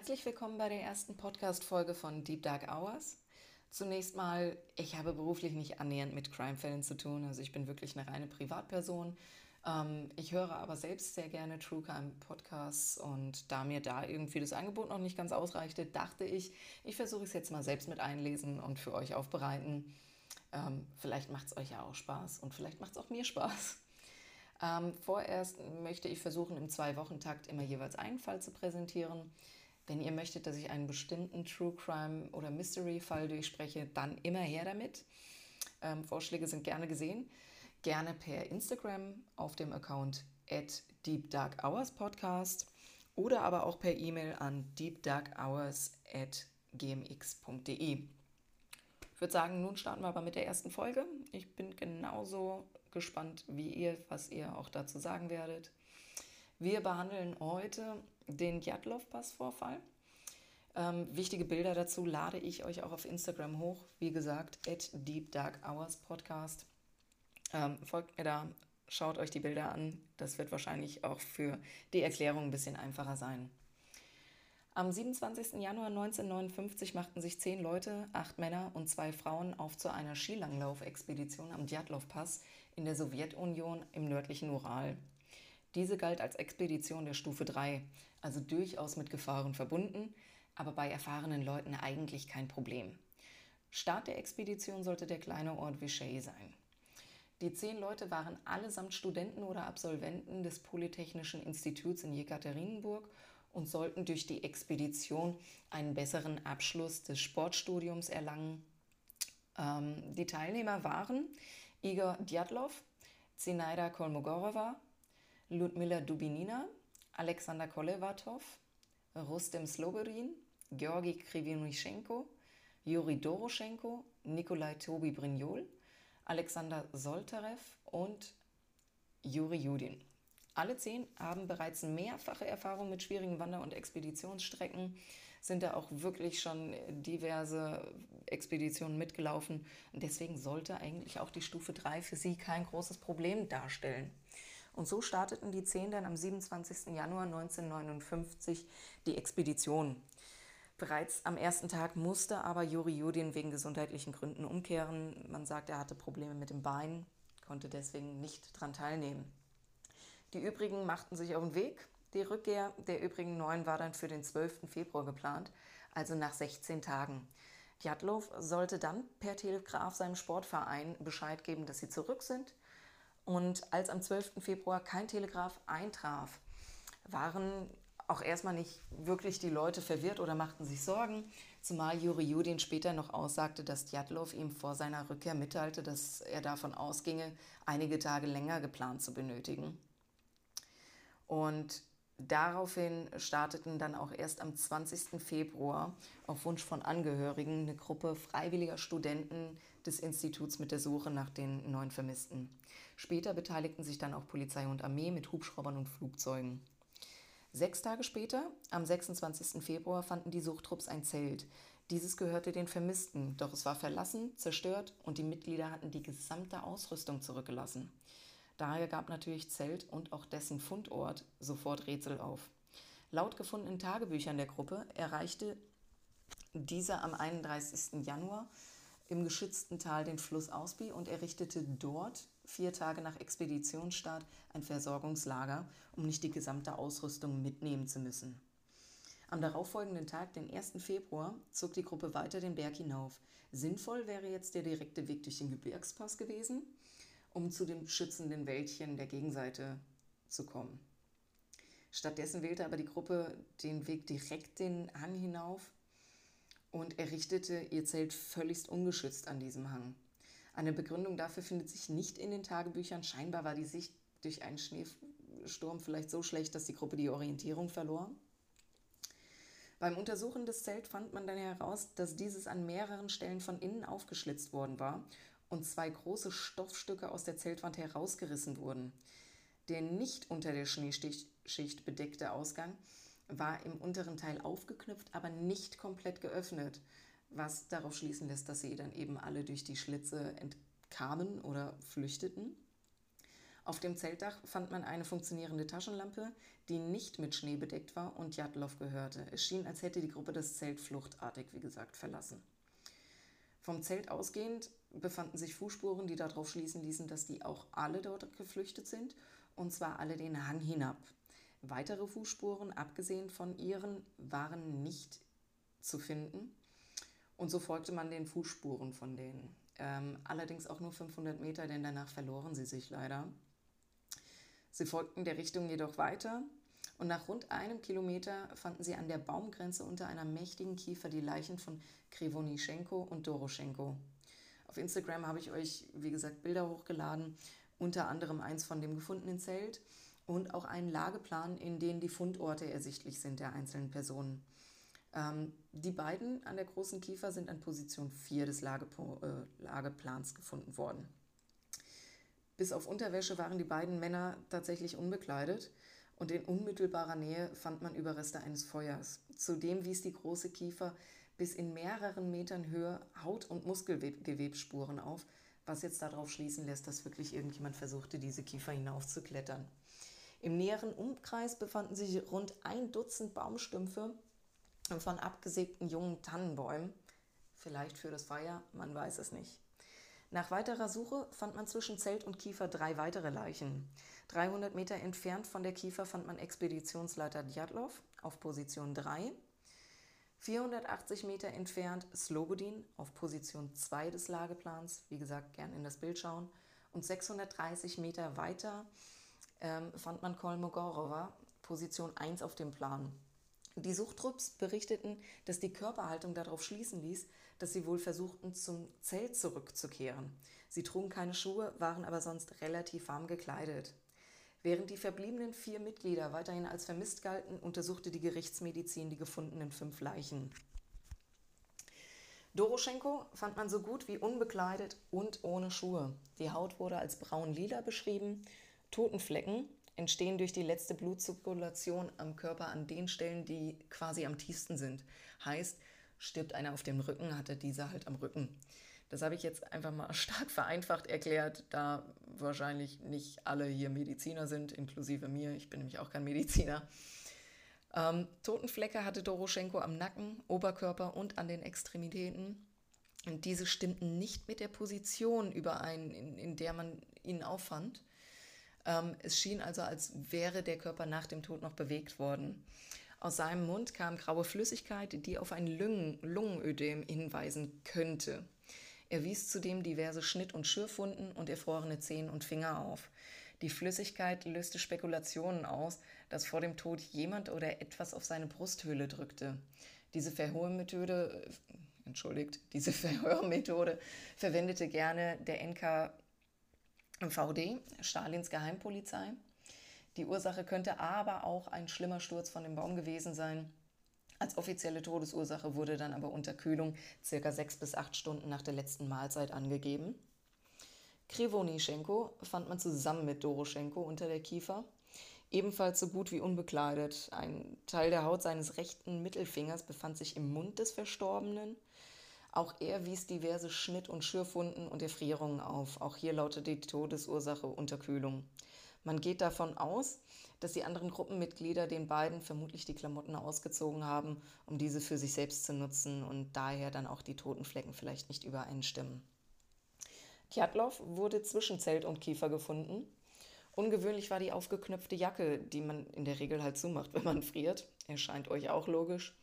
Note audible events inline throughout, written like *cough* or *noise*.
Herzlich willkommen bei der ersten Podcast-Folge von Deep Dark Hours. Zunächst mal, ich habe beruflich nicht annähernd mit Crime-Fällen zu tun. Also ich bin wirklich eine reine Privatperson. Ähm, ich höre aber selbst sehr gerne True Crime Podcasts und da mir da irgendwie das Angebot noch nicht ganz ausreichte, dachte ich, ich versuche es jetzt mal selbst mit einlesen und für euch aufbereiten. Ähm, vielleicht macht es euch ja auch Spaß und vielleicht macht es auch mir Spaß. Ähm, vorerst möchte ich versuchen, im Zwei-Wochen-Takt immer jeweils einen Fall zu präsentieren. Wenn ihr möchtet, dass ich einen bestimmten True Crime oder Mystery-Fall durchspreche, dann immer her damit. Ähm, Vorschläge sind gerne gesehen. Gerne per Instagram auf dem Account at deepdarkhourspodcast oder aber auch per E-Mail an deepdarkhours at gmx.de. Ich würde sagen, nun starten wir aber mit der ersten Folge. Ich bin genauso gespannt wie ihr, was ihr auch dazu sagen werdet. Wir behandeln heute den Djatlov-Pass-Vorfall. Ähm, wichtige Bilder dazu lade ich euch auch auf Instagram hoch. Wie gesagt, at Deep Dark Hours Podcast. Ähm, folgt mir da, schaut euch die Bilder an. Das wird wahrscheinlich auch für die Erklärung ein bisschen einfacher sein. Am 27. Januar 1959 machten sich zehn Leute, acht Männer und zwei Frauen auf zu einer Skilanglauf-Expedition am Djatlov-Pass in der Sowjetunion im nördlichen Ural. Diese galt als Expedition der Stufe 3, also durchaus mit Gefahren verbunden, aber bei erfahrenen Leuten eigentlich kein Problem. Start der Expedition sollte der kleine Ort Vichy sein. Die zehn Leute waren allesamt Studenten oder Absolventen des Polytechnischen Instituts in Jekaterinburg und sollten durch die Expedition einen besseren Abschluss des Sportstudiums erlangen. Ähm, die Teilnehmer waren Igor Djatlov, Zinaida Kolmogorova, Ludmila Dubinina, Alexander Kolevatov, Rustem Sloborin, Georgi Krivinischenko, Juri Doroschenko, Nikolai Tobi Brignol, Alexander Soltarev und Juri Judin. Alle zehn haben bereits mehrfache Erfahrung mit schwierigen Wander- und Expeditionsstrecken, sind da auch wirklich schon diverse Expeditionen mitgelaufen. Deswegen sollte eigentlich auch die Stufe 3 für sie kein großes Problem darstellen. Und so starteten die zehn dann am 27. Januar 1959 die Expedition. Bereits am ersten Tag musste aber Juri Judin wegen gesundheitlichen Gründen umkehren. Man sagt, er hatte Probleme mit dem Bein, konnte deswegen nicht daran teilnehmen. Die übrigen machten sich auf den Weg. Die Rückkehr der übrigen neun war dann für den 12. Februar geplant, also nach 16 Tagen. Djatlov sollte dann per Telegraph seinem Sportverein Bescheid geben, dass sie zurück sind. Und als am 12. Februar kein Telegraph eintraf, waren auch erstmal nicht wirklich die Leute verwirrt oder machten sich Sorgen, zumal Juri Judin später noch aussagte, dass Djatlov ihm vor seiner Rückkehr mitteilte, dass er davon ausginge, einige Tage länger geplant zu benötigen. Und daraufhin starteten dann auch erst am 20. Februar auf Wunsch von Angehörigen eine Gruppe freiwilliger Studenten des Instituts mit der Suche nach den neuen Vermissten. Später beteiligten sich dann auch Polizei und Armee mit Hubschraubern und Flugzeugen. Sechs Tage später, am 26. Februar, fanden die Suchtrupps ein Zelt. Dieses gehörte den Vermissten, doch es war verlassen, zerstört und die Mitglieder hatten die gesamte Ausrüstung zurückgelassen. Daher gab natürlich Zelt und auch dessen Fundort sofort Rätsel auf. Laut gefundenen Tagebüchern der Gruppe erreichte dieser am 31. Januar im geschützten Tal den Fluss Ausby und errichtete dort vier Tage nach Expeditionsstart ein Versorgungslager, um nicht die gesamte Ausrüstung mitnehmen zu müssen. Am darauffolgenden Tag, den 1. Februar, zog die Gruppe weiter den Berg hinauf. Sinnvoll wäre jetzt der direkte Weg durch den Gebirgspass gewesen um zu dem schützenden Wäldchen der Gegenseite zu kommen. Stattdessen wählte aber die Gruppe den Weg direkt den Hang hinauf und errichtete ihr Zelt völlig ungeschützt an diesem Hang. Eine Begründung dafür findet sich nicht in den Tagebüchern. Scheinbar war die Sicht durch einen Schneesturm vielleicht so schlecht, dass die Gruppe die Orientierung verlor. Beim Untersuchen des Zelts fand man dann heraus, dass dieses an mehreren Stellen von innen aufgeschlitzt worden war und zwei große Stoffstücke aus der Zeltwand herausgerissen wurden. Der nicht unter der Schneeschicht bedeckte Ausgang war im unteren Teil aufgeknüpft, aber nicht komplett geöffnet, was darauf schließen lässt, dass sie dann eben alle durch die Schlitze entkamen oder flüchteten. Auf dem Zeltdach fand man eine funktionierende Taschenlampe, die nicht mit Schnee bedeckt war und Jadlov gehörte. Es schien, als hätte die Gruppe das Zelt fluchtartig, wie gesagt, verlassen. Vom Zelt ausgehend befanden sich Fußspuren, die darauf schließen ließen, dass die auch alle dort geflüchtet sind, und zwar alle den Hang hinab. Weitere Fußspuren, abgesehen von ihren, waren nicht zu finden. Und so folgte man den Fußspuren von denen. Ähm, allerdings auch nur 500 Meter, denn danach verloren sie sich leider. Sie folgten der Richtung jedoch weiter und nach rund einem Kilometer fanden sie an der Baumgrenze unter einer mächtigen Kiefer die Leichen von Krivonischenko und Doroschenko. Auf Instagram habe ich euch, wie gesagt, Bilder hochgeladen, unter anderem eins von dem gefundenen Zelt und auch einen Lageplan, in dem die Fundorte ersichtlich sind der einzelnen Personen. Ähm, die beiden an der großen Kiefer sind an Position 4 des Lagepo äh, Lageplans gefunden worden. Bis auf Unterwäsche waren die beiden Männer tatsächlich unbekleidet und in unmittelbarer Nähe fand man Überreste eines Feuers. Zudem wies die große Kiefer bis in mehreren Metern Höhe Haut- und Muskelgewebsspuren auf, was jetzt darauf schließen lässt, dass wirklich irgendjemand versuchte, diese Kiefer hinaufzuklettern. Im näheren Umkreis befanden sich rund ein Dutzend Baumstümpfe von abgesägten jungen Tannenbäumen. Vielleicht für das Feuer, man weiß es nicht. Nach weiterer Suche fand man zwischen Zelt und Kiefer drei weitere Leichen. 300 Meter entfernt von der Kiefer fand man Expeditionsleiter Djatlov auf Position 3. 480 Meter entfernt Slobodin auf Position 2 des Lageplans. Wie gesagt, gern in das Bild schauen. Und 630 Meter weiter ähm, fand man Kolmogorova, Position 1 auf dem Plan. Die Suchtrupps berichteten, dass die Körperhaltung darauf schließen ließ, dass sie wohl versuchten, zum Zelt zurückzukehren. Sie trugen keine Schuhe, waren aber sonst relativ warm gekleidet. Während die verbliebenen vier Mitglieder weiterhin als vermisst galten, untersuchte die Gerichtsmedizin die gefundenen fünf Leichen. Doroschenko fand man so gut wie unbekleidet und ohne Schuhe. Die Haut wurde als braun-lila beschrieben. Totenflecken, entstehen durch die letzte Blutzirkulation am Körper an den Stellen, die quasi am tiefsten sind. Heißt, stirbt einer auf dem Rücken, hat er diese halt am Rücken. Das habe ich jetzt einfach mal *laughs* stark vereinfacht erklärt, da wahrscheinlich nicht alle hier Mediziner sind, inklusive mir. Ich bin nämlich auch kein Mediziner. Ähm, Totenflecke hatte Doroschenko am Nacken, Oberkörper und an den Extremitäten. Und diese stimmten nicht mit der Position überein, in, in der man ihn auffand. Ähm, es schien also, als wäre der Körper nach dem Tod noch bewegt worden. Aus seinem Mund kam graue Flüssigkeit, die auf ein Lungen Lungenödem hinweisen könnte. Er wies zudem diverse Schnitt- und Schürfwunden und erfrorene Zehen und Finger auf. Die Flüssigkeit löste Spekulationen aus, dass vor dem Tod jemand oder etwas auf seine Brusthöhle drückte. Diese Verhörmethode, entschuldigt, diese *laughs* Verhörmethode verwendete gerne der NK VD, Stalins Geheimpolizei. Die Ursache könnte aber auch ein schlimmer Sturz von dem Baum gewesen sein. Als offizielle Todesursache wurde dann aber Unterkühlung circa sechs bis acht Stunden nach der letzten Mahlzeit angegeben. Krivonischenko fand man zusammen mit Doroschenko unter der Kiefer, ebenfalls so gut wie unbekleidet. Ein Teil der Haut seines rechten Mittelfingers befand sich im Mund des Verstorbenen. Auch er wies diverse Schnitt- und Schürfwunden und Erfrierungen auf. Auch hier lautet die Todesursache Unterkühlung. Man geht davon aus, dass die anderen Gruppenmitglieder den beiden vermutlich die Klamotten ausgezogen haben, um diese für sich selbst zu nutzen und daher dann auch die Totenflecken vielleicht nicht übereinstimmen. Kjatlov wurde zwischen Zelt und Kiefer gefunden. Ungewöhnlich war die aufgeknöpfte Jacke, die man in der Regel halt zumacht, *laughs* wenn man friert. Erscheint euch auch logisch.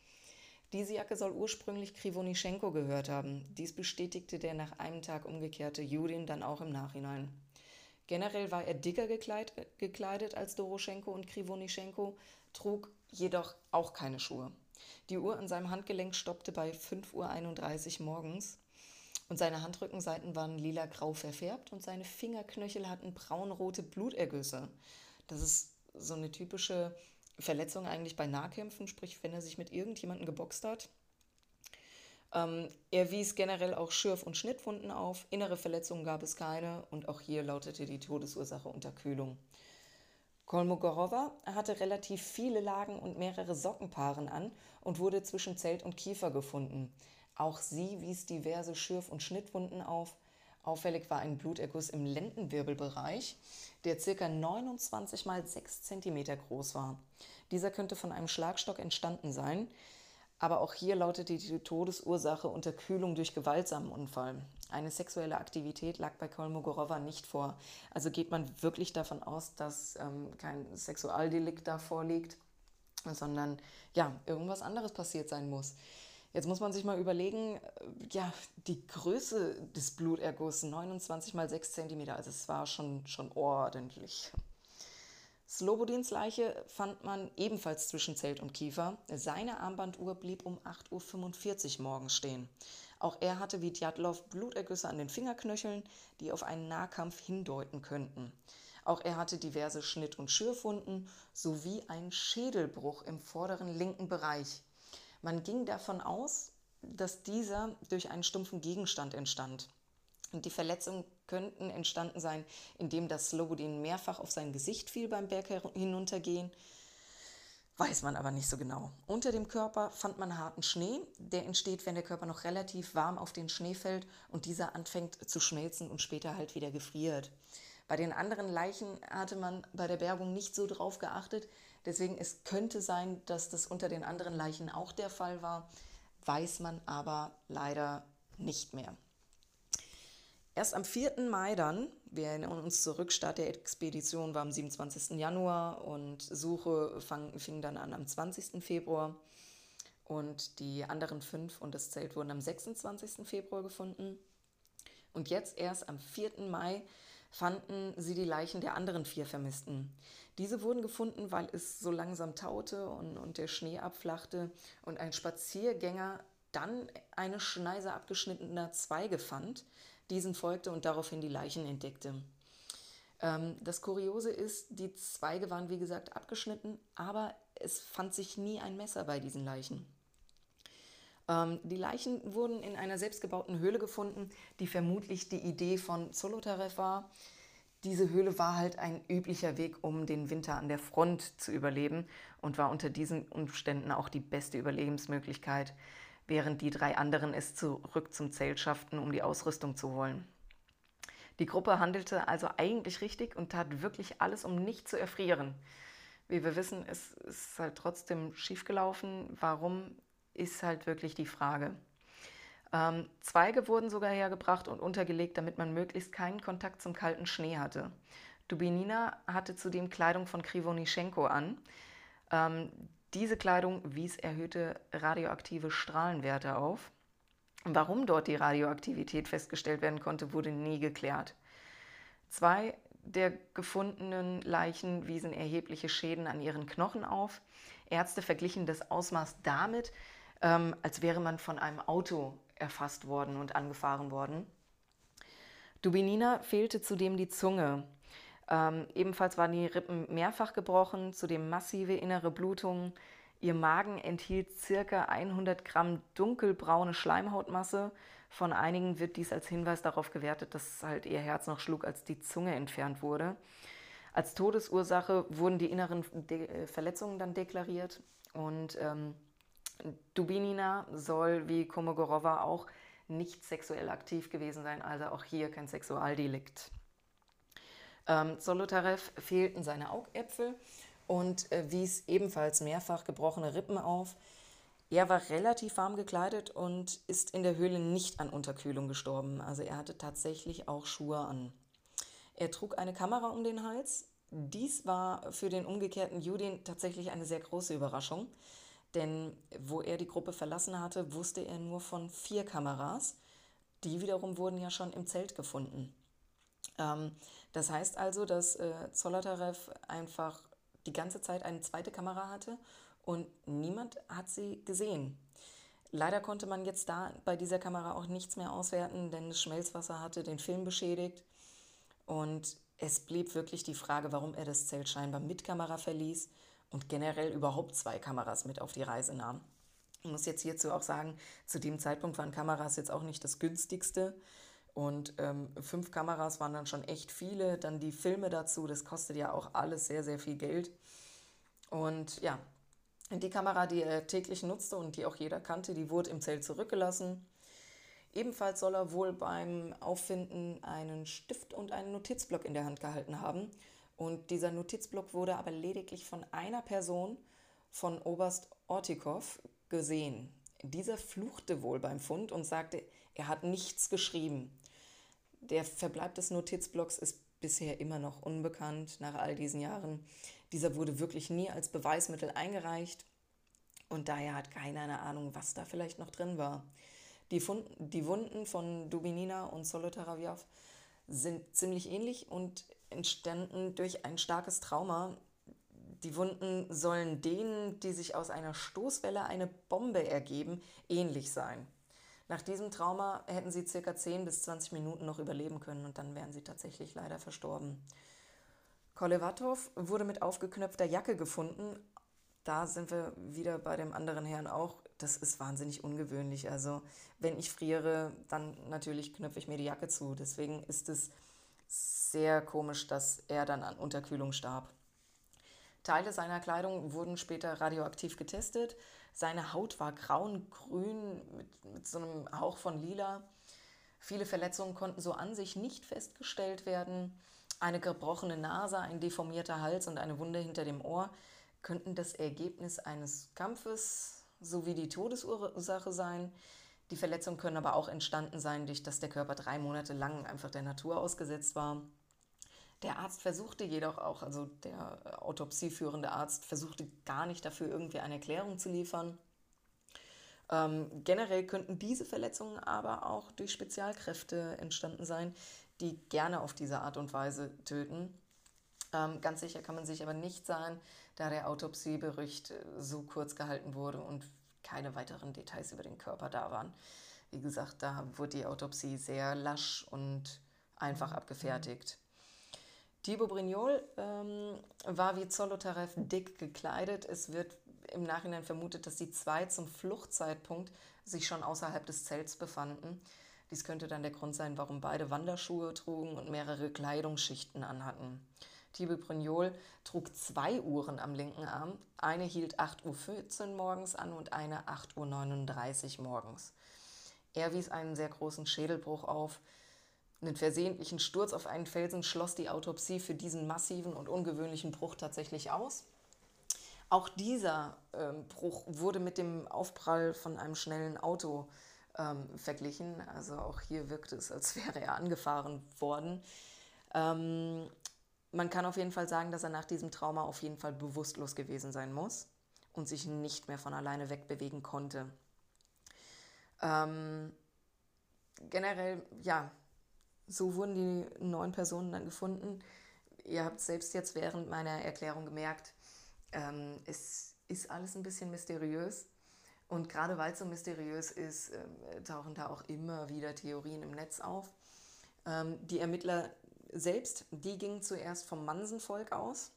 Diese Jacke soll ursprünglich Krivonischenko gehört haben. Dies bestätigte der nach einem Tag umgekehrte Judin dann auch im Nachhinein. Generell war er dicker gekleidet als Doroschenko und Krivonischenko, trug jedoch auch keine Schuhe. Die Uhr an seinem Handgelenk stoppte bei 5.31 Uhr morgens und seine Handrückenseiten waren lila-grau verfärbt und seine Fingerknöchel hatten braunrote Blutergüsse. Das ist so eine typische Verletzung eigentlich bei Nahkämpfen, sprich wenn er sich mit irgendjemandem geboxt hat. Ähm, er wies generell auch Schürf- und Schnittwunden auf, innere Verletzungen gab es keine und auch hier lautete die Todesursache Unterkühlung. Kolmogorova hatte relativ viele Lagen und mehrere Sockenpaaren an und wurde zwischen Zelt und Kiefer gefunden. Auch sie wies diverse Schürf- und Schnittwunden auf. Auffällig war ein Bluterguss im Lendenwirbelbereich, der ca. 29 mal 6 cm groß war. Dieser könnte von einem Schlagstock entstanden sein, aber auch hier lautete die Todesursache Unterkühlung durch gewaltsamen Unfall. Eine sexuelle Aktivität lag bei Kolmogorova nicht vor. Also geht man wirklich davon aus, dass ähm, kein Sexualdelikt da vorliegt, sondern ja, irgendwas anderes passiert sein muss. Jetzt muss man sich mal überlegen, äh, ja, die Größe des Blutergusses, 29 mal 6 cm, also es war schon, schon ordentlich. Slobodins Leiche fand man ebenfalls zwischen Zelt und Kiefer. Seine Armbanduhr blieb um 8.45 Uhr morgens stehen. Auch er hatte wie Djatlov Blutergüsse an den Fingerknöcheln, die auf einen Nahkampf hindeuten könnten. Auch er hatte diverse Schnitt- und Schürfwunden sowie einen Schädelbruch im vorderen linken Bereich. Man ging davon aus, dass dieser durch einen stumpfen Gegenstand entstand. Und die Verletzungen könnten entstanden sein, indem das Slobodin mehrfach auf sein Gesicht fiel beim Berg hinuntergehen. Weiß man aber nicht so genau. Unter dem Körper fand man harten Schnee. Der entsteht, wenn der Körper noch relativ warm auf den Schnee fällt und dieser anfängt zu schmelzen und später halt wieder gefriert. Bei den anderen Leichen hatte man bei der Bergung nicht so drauf geachtet. Deswegen es könnte sein, dass das unter den anderen Leichen auch der Fall war. Weiß man aber leider nicht mehr. Erst am 4. Mai dann, wir erinnern uns zurück, Start der Expedition war am 27. Januar und Suche fang, fing dann an am 20. Februar. Und die anderen fünf und das Zelt wurden am 26. Februar gefunden. Und jetzt erst am 4. Mai fanden sie die Leichen der anderen vier Vermissten. Diese wurden gefunden, weil es so langsam taute und, und der Schnee abflachte und ein Spaziergänger dann eine Schneise abgeschnittener Zweige fand, diesen folgte und daraufhin die Leichen entdeckte. Ähm, das Kuriose ist, die Zweige waren wie gesagt abgeschnitten, aber es fand sich nie ein Messer bei diesen Leichen. Ähm, die Leichen wurden in einer selbstgebauten Höhle gefunden, die vermutlich die Idee von Zolotarev war. Diese Höhle war halt ein üblicher Weg, um den Winter an der Front zu überleben und war unter diesen Umständen auch die beste Überlebensmöglichkeit während die drei anderen es zurück zum Zelt schafften, um die Ausrüstung zu holen. Die Gruppe handelte also eigentlich richtig und tat wirklich alles, um nicht zu erfrieren. Wie wir wissen, es ist halt trotzdem schiefgelaufen. Warum ist halt wirklich die Frage. Ähm, Zweige wurden sogar hergebracht und untergelegt, damit man möglichst keinen Kontakt zum kalten Schnee hatte. Dubinina hatte zudem Kleidung von Krivonischenko an. Ähm, diese Kleidung wies erhöhte radioaktive Strahlenwerte auf. Warum dort die Radioaktivität festgestellt werden konnte, wurde nie geklärt. Zwei der gefundenen Leichen wiesen erhebliche Schäden an ihren Knochen auf. Ärzte verglichen das Ausmaß damit, ähm, als wäre man von einem Auto erfasst worden und angefahren worden. Dubinina fehlte zudem die Zunge. Ähm, ebenfalls waren die Rippen mehrfach gebrochen, zudem massive innere Blutungen. Ihr Magen enthielt circa 100 Gramm dunkelbraune Schleimhautmasse. Von einigen wird dies als Hinweis darauf gewertet, dass halt ihr Herz noch schlug, als die Zunge entfernt wurde. Als Todesursache wurden die inneren De äh, Verletzungen dann deklariert und ähm, Dubinina soll wie Komogorova auch nicht sexuell aktiv gewesen sein, also auch hier kein Sexualdelikt. Ähm, Solotarev fehlten seine Augäpfel und äh, wies ebenfalls mehrfach gebrochene Rippen auf. Er war relativ warm gekleidet und ist in der Höhle nicht an Unterkühlung gestorben. Also er hatte tatsächlich auch Schuhe an. Er trug eine Kamera um den Hals. Dies war für den umgekehrten Judin tatsächlich eine sehr große Überraschung, denn wo er die Gruppe verlassen hatte, wusste er nur von vier Kameras. Die wiederum wurden ja schon im Zelt gefunden. Ähm, das heißt also, dass äh, Zolotarev einfach die ganze Zeit eine zweite Kamera hatte und niemand hat sie gesehen. Leider konnte man jetzt da bei dieser Kamera auch nichts mehr auswerten, denn das Schmelzwasser hatte den Film beschädigt. Und es blieb wirklich die Frage, warum er das Zelt scheinbar mit Kamera verließ und generell überhaupt zwei Kameras mit auf die Reise nahm. Ich muss jetzt hierzu auch sagen, zu dem Zeitpunkt waren Kameras jetzt auch nicht das günstigste. Und ähm, fünf Kameras waren dann schon echt viele. Dann die Filme dazu, das kostet ja auch alles sehr, sehr viel Geld. Und ja, die Kamera, die er täglich nutzte und die auch jeder kannte, die wurde im Zelt zurückgelassen. Ebenfalls soll er wohl beim Auffinden einen Stift und einen Notizblock in der Hand gehalten haben. Und dieser Notizblock wurde aber lediglich von einer Person, von Oberst Ortikow, gesehen. Dieser fluchte wohl beim Fund und sagte, er hat nichts geschrieben. Der Verbleib des Notizblocks ist bisher immer noch unbekannt nach all diesen Jahren. Dieser wurde wirklich nie als Beweismittel eingereicht und daher hat keiner eine Ahnung, was da vielleicht noch drin war. Die, Fund die Wunden von Dubinina und Solotaraviev sind ziemlich ähnlich und entstanden durch ein starkes Trauma. Die Wunden sollen denen, die sich aus einer Stoßwelle eine Bombe ergeben, ähnlich sein. Nach diesem Trauma hätten sie circa 10 bis 20 Minuten noch überleben können und dann wären sie tatsächlich leider verstorben. Kolevatov wurde mit aufgeknöpfter Jacke gefunden. Da sind wir wieder bei dem anderen Herrn auch. Das ist wahnsinnig ungewöhnlich. Also, wenn ich friere, dann natürlich knöpfe ich mir die Jacke zu. Deswegen ist es sehr komisch, dass er dann an Unterkühlung starb. Teile seiner Kleidung wurden später radioaktiv getestet. Seine Haut war grauengrün mit, mit so einem Hauch von lila. Viele Verletzungen konnten so an sich nicht festgestellt werden. Eine gebrochene Nase, ein deformierter Hals und eine Wunde hinter dem Ohr könnten das Ergebnis eines Kampfes sowie die Todesursache sein. Die Verletzungen können aber auch entstanden sein, durch dass der Körper drei Monate lang einfach der Natur ausgesetzt war. Der Arzt versuchte jedoch auch, also der autopsieführende Arzt versuchte gar nicht dafür irgendwie eine Erklärung zu liefern. Ähm, generell könnten diese Verletzungen aber auch durch Spezialkräfte entstanden sein, die gerne auf diese Art und Weise töten. Ähm, ganz sicher kann man sich aber nicht sein, da der Autopsiebericht so kurz gehalten wurde und keine weiteren Details über den Körper da waren. Wie gesagt, da wurde die Autopsie sehr lasch und einfach mhm. abgefertigt. Thibaut Brignol ähm, war wie Zolotarev dick gekleidet. Es wird im Nachhinein vermutet, dass die zwei zum Fluchtzeitpunkt sich schon außerhalb des Zelts befanden. Dies könnte dann der Grund sein, warum beide Wanderschuhe trugen und mehrere Kleidungsschichten anhatten. Thibaut Brignol trug zwei Uhren am linken Arm. Eine hielt 8.14 Uhr morgens an und eine 8.39 Uhr morgens. Er wies einen sehr großen Schädelbruch auf, einen versehentlichen Sturz auf einen Felsen schloss die Autopsie für diesen massiven und ungewöhnlichen Bruch tatsächlich aus. Auch dieser ähm, Bruch wurde mit dem Aufprall von einem schnellen Auto ähm, verglichen. Also auch hier wirkte es, als *laughs* wäre er angefahren worden. Ähm, man kann auf jeden Fall sagen, dass er nach diesem Trauma auf jeden Fall bewusstlos gewesen sein muss und sich nicht mehr von alleine wegbewegen konnte. Ähm, generell, ja, so wurden die neun Personen dann gefunden. Ihr habt selbst jetzt während meiner Erklärung gemerkt, ähm, es ist alles ein bisschen mysteriös. Und gerade weil es so mysteriös ist, äh, tauchen da auch immer wieder Theorien im Netz auf. Ähm, die Ermittler selbst, die gingen zuerst vom Mansenvolk aus,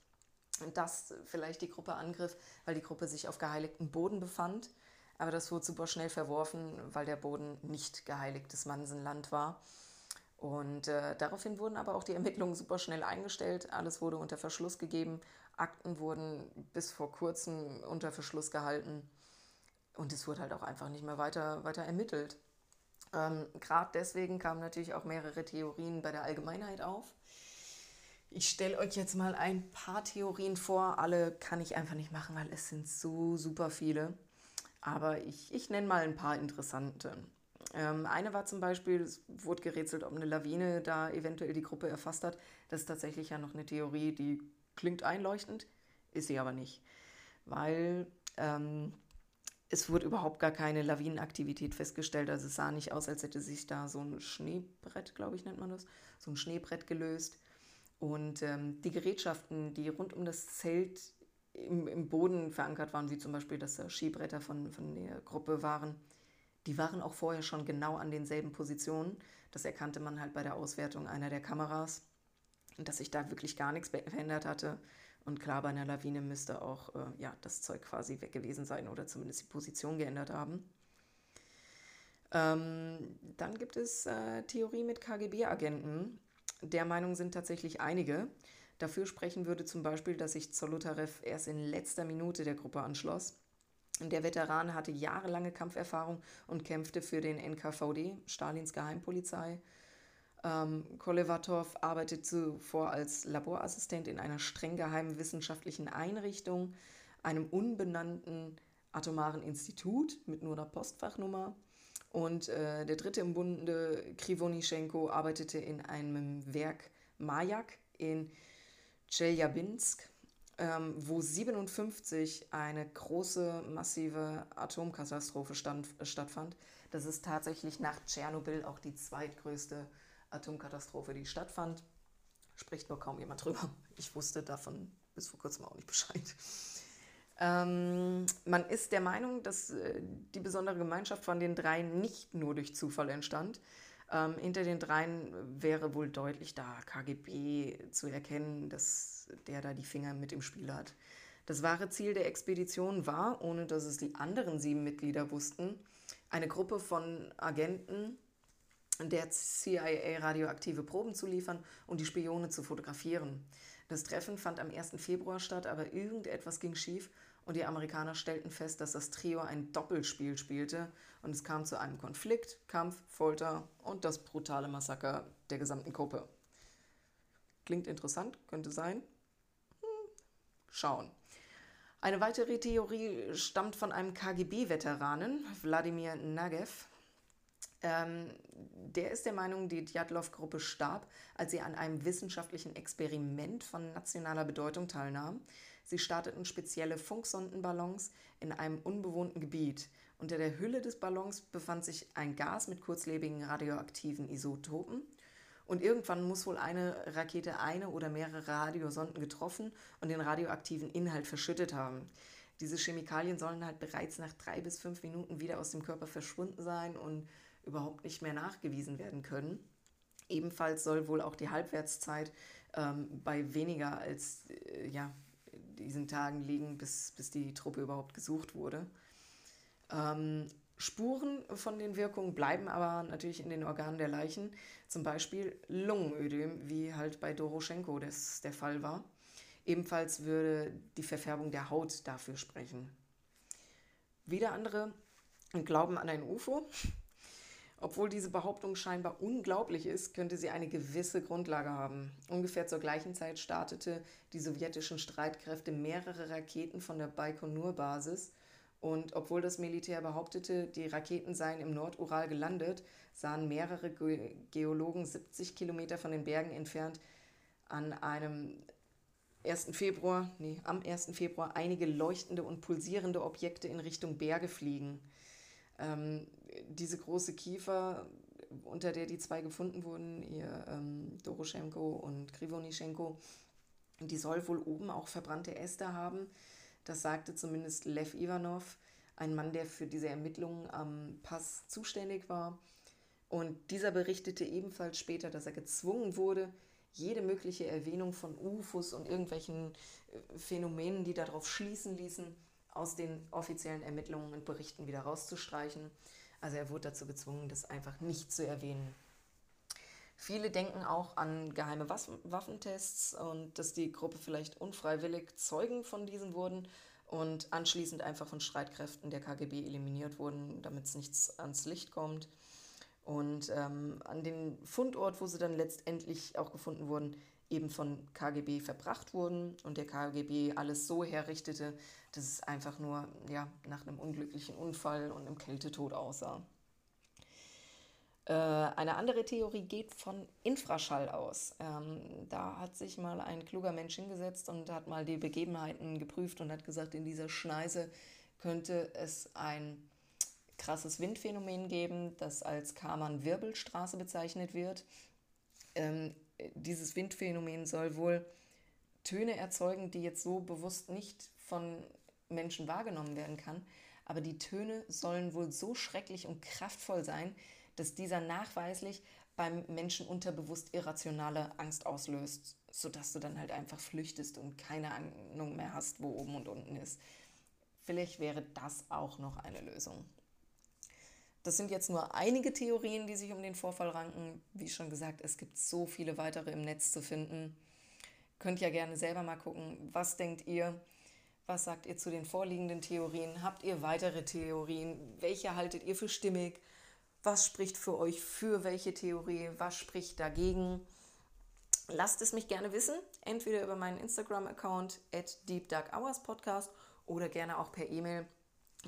das vielleicht die Gruppe angriff, weil die Gruppe sich auf geheiligtem Boden befand. Aber das wurde super schnell verworfen, weil der Boden nicht geheiligtes Mansenland war. Und äh, daraufhin wurden aber auch die Ermittlungen super schnell eingestellt. Alles wurde unter Verschluss gegeben. Akten wurden bis vor kurzem unter Verschluss gehalten. Und es wurde halt auch einfach nicht mehr weiter, weiter ermittelt. Ähm, Gerade deswegen kamen natürlich auch mehrere Theorien bei der Allgemeinheit auf. Ich stelle euch jetzt mal ein paar Theorien vor. Alle kann ich einfach nicht machen, weil es sind so super viele. Aber ich, ich nenne mal ein paar interessante. Ähm, eine war zum Beispiel, es wurde gerätselt, ob eine Lawine da eventuell die Gruppe erfasst hat. Das ist tatsächlich ja noch eine Theorie, die klingt einleuchtend, ist sie aber nicht. Weil ähm, es wurde überhaupt gar keine Lawinenaktivität festgestellt. Also es sah nicht aus, als hätte sich da so ein Schneebrett, glaube ich, nennt man das, so ein Schneebrett gelöst. Und ähm, die Gerätschaften, die rund um das Zelt im, im Boden verankert waren, wie zum Beispiel das Skibretter von, von der Gruppe waren, die waren auch vorher schon genau an denselben Positionen. Das erkannte man halt bei der Auswertung einer der Kameras, dass sich da wirklich gar nichts verändert hatte. Und klar, bei einer Lawine müsste auch äh, ja, das Zeug quasi weg gewesen sein oder zumindest die Position geändert haben. Ähm, dann gibt es äh, Theorie mit KGB-Agenten. Der Meinung sind tatsächlich einige. Dafür sprechen würde zum Beispiel, dass sich Zolotarev erst in letzter Minute der Gruppe anschloss Der Veteran hatte jahrelange Kampferfahrung und kämpfte für den NKVD, Stalins Geheimpolizei. Ähm, Kolevatov arbeitete zuvor als Laborassistent in einer streng geheimen wissenschaftlichen Einrichtung, einem unbenannten atomaren Institut mit nur einer Postfachnummer. Und äh, der dritte im Bunde, Krivonischenko, arbeitete in einem Werk Majak in Tscheljabinsk, ähm, wo 57 eine große, massive Atomkatastrophe stand, stattfand. Das ist tatsächlich nach Tschernobyl auch die zweitgrößte Atomkatastrophe, die stattfand. Spricht nur kaum jemand drüber. Ich wusste davon bis vor kurzem auch nicht Bescheid. Ähm, man ist der Meinung, dass äh, die besondere Gemeinschaft von den dreien nicht nur durch Zufall entstand. Ähm, hinter den dreien wäre wohl deutlich da KGB zu erkennen, dass der da die Finger mit im Spiel hat. Das wahre Ziel der Expedition war, ohne dass es die anderen sieben Mitglieder wussten, eine Gruppe von Agenten der CIA radioaktive Proben zu liefern und die Spione zu fotografieren. Das Treffen fand am 1. Februar statt, aber irgendetwas ging schief und die Amerikaner stellten fest, dass das Trio ein Doppelspiel spielte und es kam zu einem Konflikt, Kampf, Folter und das brutale Massaker der gesamten Gruppe. Klingt interessant, könnte sein. Hm, schauen. Eine weitere Theorie stammt von einem KGB-Veteranen, Wladimir Nagev. Ähm, der ist der Meinung, die Djatlov-Gruppe starb, als sie an einem wissenschaftlichen Experiment von nationaler Bedeutung teilnahm. Sie starteten spezielle Funksondenballons in einem unbewohnten Gebiet. Unter der Hülle des Ballons befand sich ein Gas mit kurzlebigen radioaktiven Isotopen. Und irgendwann muss wohl eine Rakete eine oder mehrere Radiosonden getroffen und den radioaktiven Inhalt verschüttet haben. Diese Chemikalien sollen halt bereits nach drei bis fünf Minuten wieder aus dem Körper verschwunden sein und überhaupt nicht mehr nachgewiesen werden können. Ebenfalls soll wohl auch die Halbwertszeit ähm, bei weniger als äh, ja, diesen Tagen liegen, bis, bis die Truppe überhaupt gesucht wurde. Ähm, Spuren von den Wirkungen bleiben aber natürlich in den Organen der Leichen, zum Beispiel Lungenödem, wie halt bei Doroschenko das der Fall war. Ebenfalls würde die Verfärbung der Haut dafür sprechen. Wieder andere glauben an ein UFO. Obwohl diese Behauptung scheinbar unglaublich ist, könnte sie eine gewisse Grundlage haben. Ungefähr zur gleichen Zeit startete die sowjetischen Streitkräfte mehrere Raketen von der Baikonur-Basis. Und obwohl das Militär behauptete, die Raketen seien im Nordural gelandet, sahen mehrere Geologen 70 Kilometer von den Bergen entfernt an einem 1. Februar, nee, am 1. Februar einige leuchtende und pulsierende Objekte in Richtung Berge fliegen. Ähm, diese große Kiefer, unter der die zwei gefunden wurden, ihr ähm, Doroschenko und Krivonischenko, die soll wohl oben auch verbrannte Äste haben. Das sagte zumindest Lev Ivanov, ein Mann, der für diese Ermittlungen am Pass zuständig war. Und dieser berichtete ebenfalls später, dass er gezwungen wurde, jede mögliche Erwähnung von UFOs und irgendwelchen äh, Phänomenen, die darauf schließen ließen, aus den offiziellen Ermittlungen und Berichten wieder rauszustreichen. Also er wurde dazu gezwungen, das einfach nicht zu erwähnen. Viele denken auch an geheime Waffentests und dass die Gruppe vielleicht unfreiwillig Zeugen von diesen wurden und anschließend einfach von Streitkräften der KGB eliminiert wurden, damit es nichts ans Licht kommt. Und ähm, an den Fundort, wo sie dann letztendlich auch gefunden wurden, eben von KGB verbracht wurden und der KGB alles so herrichtete, dass es einfach nur ja, nach einem unglücklichen Unfall und einem Kältetod aussah. Äh, eine andere Theorie geht von Infraschall aus. Ähm, da hat sich mal ein kluger Mensch hingesetzt und hat mal die Begebenheiten geprüft und hat gesagt, in dieser Schneise könnte es ein krasses Windphänomen geben, das als Karman-Wirbelstraße bezeichnet wird. Ähm, dieses Windphänomen soll wohl Töne erzeugen, die jetzt so bewusst nicht von Menschen wahrgenommen werden kann. Aber die Töne sollen wohl so schrecklich und kraftvoll sein, dass dieser nachweislich beim Menschen unterbewusst irrationale Angst auslöst, sodass du dann halt einfach flüchtest und keine Ahnung mehr hast, wo oben und unten ist. Vielleicht wäre das auch noch eine Lösung. Das sind jetzt nur einige Theorien, die sich um den Vorfall ranken. Wie schon gesagt, es gibt so viele weitere im Netz zu finden. Könnt ja gerne selber mal gucken, was denkt ihr? Was sagt ihr zu den vorliegenden Theorien? Habt ihr weitere Theorien? Welche haltet ihr für stimmig? Was spricht für euch für welche Theorie? Was spricht dagegen? Lasst es mich gerne wissen, entweder über meinen Instagram-Account at deepdarkhourspodcast oder gerne auch per E-Mail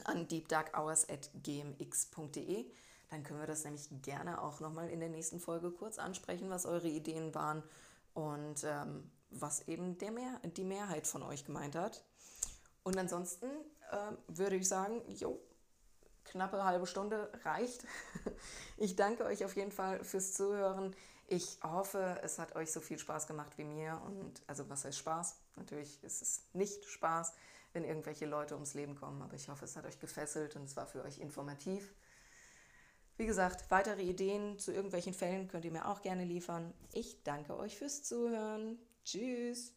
an deepdarkhours.gmx.de. Dann können wir das nämlich gerne auch nochmal in der nächsten Folge kurz ansprechen, was eure Ideen waren und ähm, was eben der Mehr die Mehrheit von euch gemeint hat. Und ansonsten äh, würde ich sagen, jo, knappe halbe Stunde reicht. *laughs* Ich danke euch auf jeden Fall fürs Zuhören. Ich hoffe, es hat euch so viel Spaß gemacht wie mir. Und also was heißt Spaß? Natürlich ist es nicht Spaß, wenn irgendwelche Leute ums Leben kommen, aber ich hoffe, es hat euch gefesselt und es war für euch informativ. Wie gesagt, weitere Ideen zu irgendwelchen Fällen könnt ihr mir auch gerne liefern. Ich danke euch fürs Zuhören. Tschüss.